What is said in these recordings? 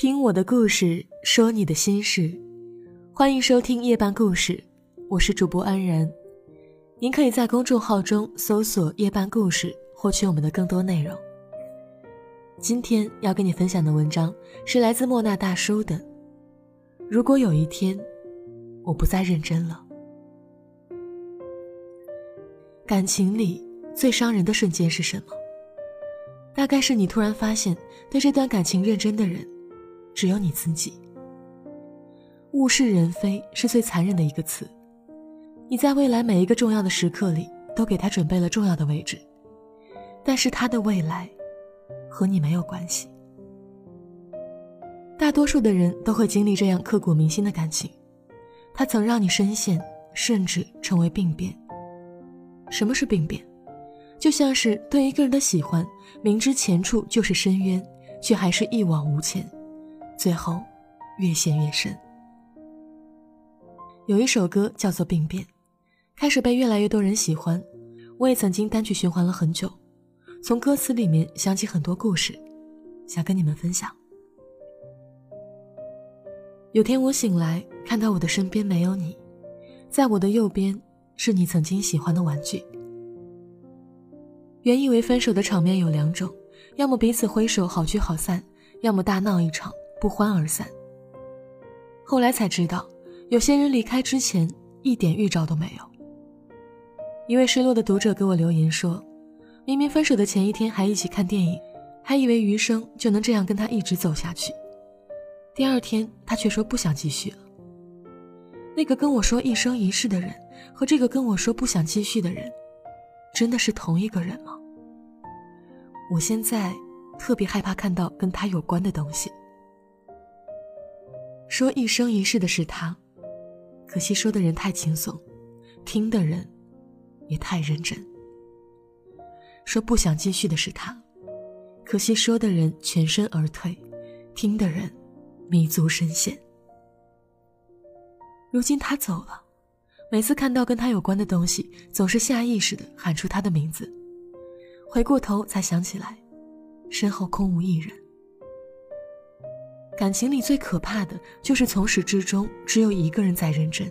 听我的故事，说你的心事，欢迎收听夜半故事，我是主播安然。您可以在公众号中搜索“夜半故事”，获取我们的更多内容。今天要跟你分享的文章是来自莫那大叔的。如果有一天，我不再认真了。感情里最伤人的瞬间是什么？大概是你突然发现，对这段感情认真的人，只有你自己。物是人非是最残忍的一个词。你在未来每一个重要的时刻里，都给他准备了重要的位置，但是他的未来，和你没有关系。大多数的人都会经历这样刻骨铭心的感情，他曾让你深陷，甚至成为病变。什么是病变？就像是对一个人的喜欢，明知前处就是深渊，却还是一往无前，最后越陷越深。有一首歌叫做《病变》，开始被越来越多人喜欢。我也曾经单曲循环了很久，从歌词里面想起很多故事，想跟你们分享。有天我醒来，看到我的身边没有你，在我的右边是你曾经喜欢的玩具。原以为分手的场面有两种，要么彼此挥手好聚好散，要么大闹一场不欢而散。后来才知道，有些人离开之前一点预兆都没有。一位失落的读者给我留言说：“明明分手的前一天还一起看电影，还以为余生就能这样跟他一直走下去，第二天他却说不想继续了。那个跟我说一生一世的人，和这个跟我说不想继续的人。”真的是同一个人吗？我现在特别害怕看到跟他有关的东西。说一生一世的是他，可惜说的人太轻松，听的人也太认真。说不想继续的是他，可惜说的人全身而退，听的人迷足深陷。如今他走了。每次看到跟他有关的东西，总是下意识的喊出他的名字。回过头才想起来，身后空无一人。感情里最可怕的就是从始至终只有一个人在认真。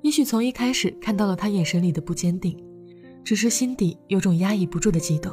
也许从一开始看到了他眼神里的不坚定，只是心底有种压抑不住的激动，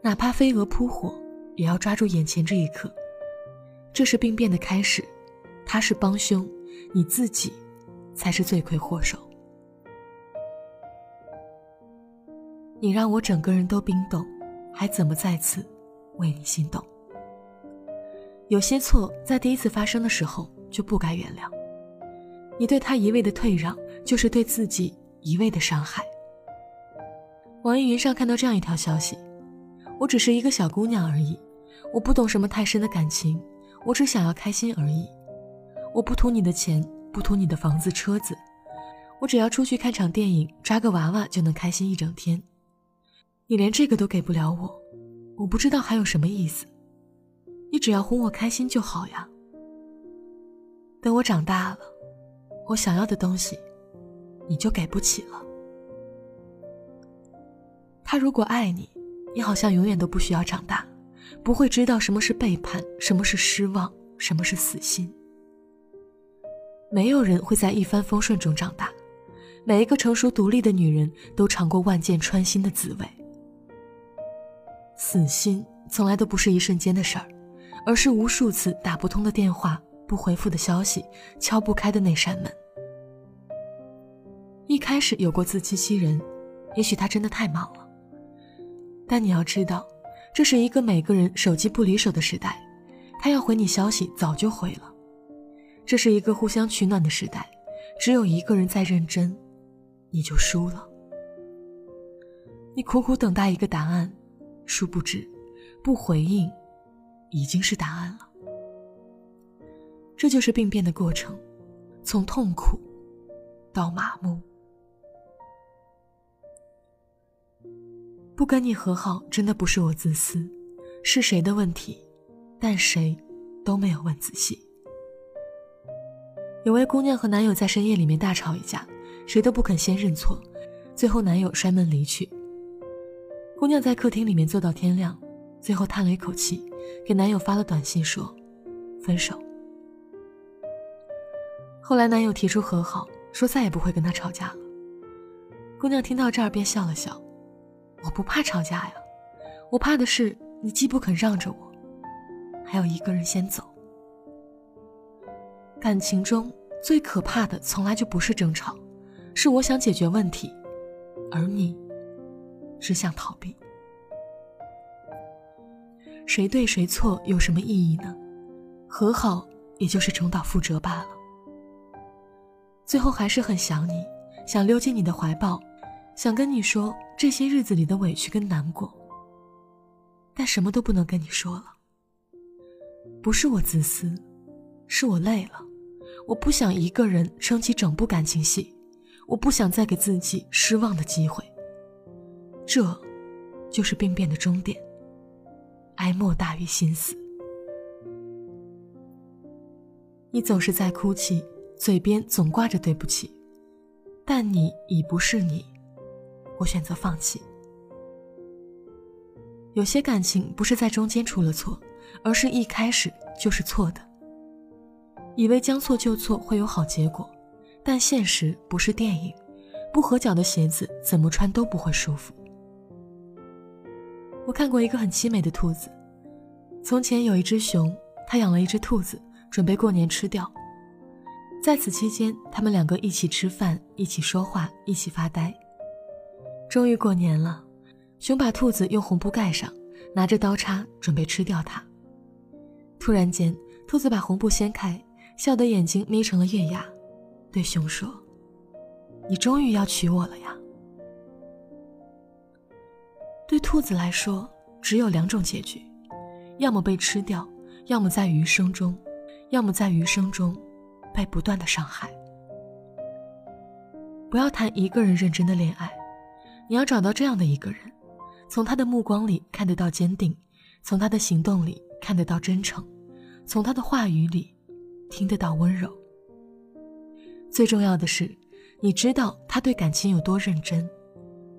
哪怕飞蛾扑火，也要抓住眼前这一刻。这是病变的开始，他是帮凶，你自己。才是罪魁祸首。你让我整个人都冰冻，还怎么再次为你心动？有些错在第一次发生的时候就不该原谅。你对他一味的退让，就是对自己一味的伤害。网易云上看到这样一条消息：我只是一个小姑娘而已，我不懂什么太深的感情，我只想要开心而已，我不图你的钱。不图你的房子车子，我只要出去看场电影，抓个娃娃就能开心一整天。你连这个都给不了我，我不知道还有什么意思。你只要哄我开心就好呀。等我长大了，我想要的东西，你就给不起了。他如果爱你，你好像永远都不需要长大，不会知道什么是背叛，什么是失望，什么是死心。没有人会在一帆风顺中长大，每一个成熟独立的女人都尝过万箭穿心的滋味。死心从来都不是一瞬间的事儿，而是无数次打不通的电话、不回复的消息、敲不开的那扇门。一开始有过自欺欺人，也许他真的太忙了。但你要知道，这是一个每个人手机不离手的时代，他要回你消息早就回了。这是一个互相取暖的时代，只有一个人在认真，你就输了。你苦苦等待一个答案，殊不知，不回应，已经是答案了。这就是病变的过程，从痛苦到麻木。不跟你和好，真的不是我自私，是谁的问题？但谁都没有问仔细。有位姑娘和男友在深夜里面大吵一架，谁都不肯先认错，最后男友摔门离去。姑娘在客厅里面坐到天亮，最后叹了一口气，给男友发了短信说分手。后来男友提出和好，说再也不会跟她吵架了。姑娘听到这儿便笑了笑：“我不怕吵架呀，我怕的是你既不肯让着我，还要一个人先走。感情中最可怕的从来就不是争吵，是我想解决问题，而你只想逃避。谁对谁错有什么意义呢？和好也就是重蹈覆辙罢了。最后还是很想你，想溜进你的怀抱。”想跟你说这些日子里的委屈跟难过，但什么都不能跟你说了。不是我自私，是我累了。我不想一个人撑起整部感情戏，我不想再给自己失望的机会。这，就是病变的终点。哀莫大于心死。你总是在哭泣，嘴边总挂着对不起，但你已不是你。我选择放弃。有些感情不是在中间出了错，而是一开始就是错的。以为将错就错会有好结果，但现实不是电影，不合脚的鞋子怎么穿都不会舒服。我看过一个很凄美的兔子。从前有一只熊，它养了一只兔子，准备过年吃掉。在此期间，他们两个一起吃饭，一起说话，一起发呆。终于过年了，熊把兔子用红布盖上，拿着刀叉准备吃掉它。突然间，兔子把红布掀开，笑得眼睛眯成了月牙，对熊说：“你终于要娶我了呀！”兔子来说，只有两种结局：要么被吃掉，要么在余生中，要么在余生中被不断的伤害。不要谈一个人认真的恋爱。你要找到这样的一个人，从他的目光里看得到坚定，从他的行动里看得到真诚，从他的话语里听得到温柔。最重要的是，你知道他对感情有多认真，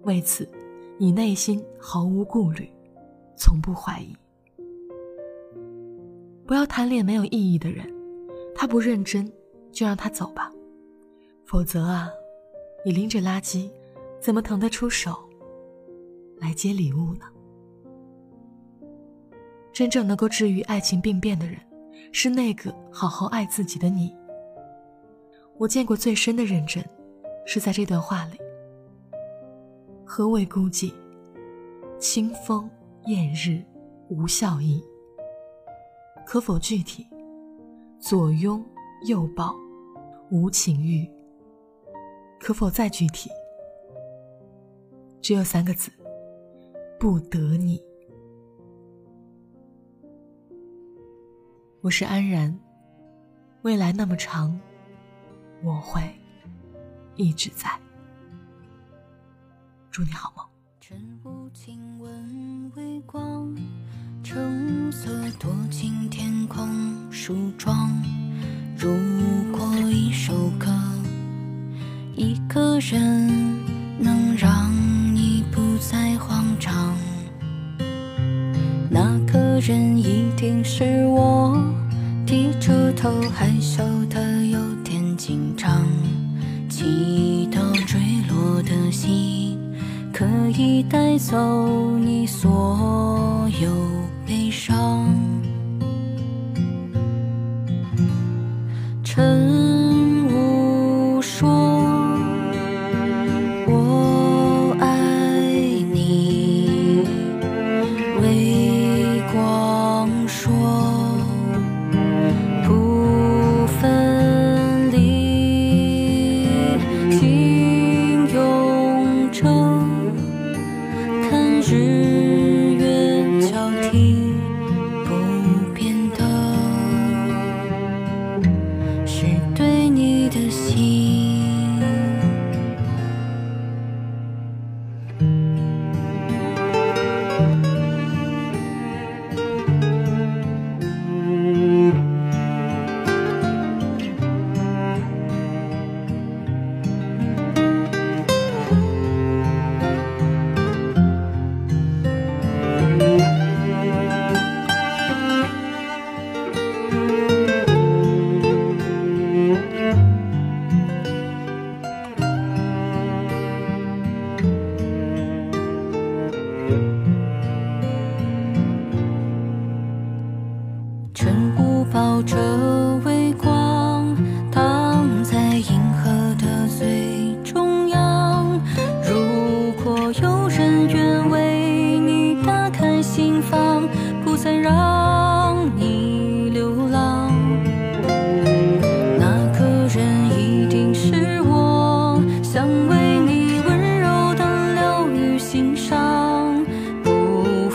为此，你内心毫无顾虑，从不怀疑。不要贪恋没有意义的人，他不认真，就让他走吧，否则啊，你拎着垃圾。怎么腾得出手来接礼物呢？真正能够治愈爱情病变的人，是那个好好爱自己的你。我见过最深的认真，是在这段话里。何为孤寂？清风艳日无笑意。可否具体？左拥右抱无情欲。可否再具体？只有三个字：不得你。我是安然，未来那么长，我会一直在。祝你好梦。晨雾轻吻微光，橙色躲进天空梳妆。如果一首歌，一个人能让你不。再慌张，那个人一定是我。低着头，害羞的带走你所有悲伤，晨雾说。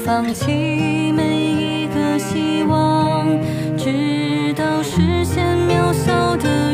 放弃每一个希望直到视线渺小的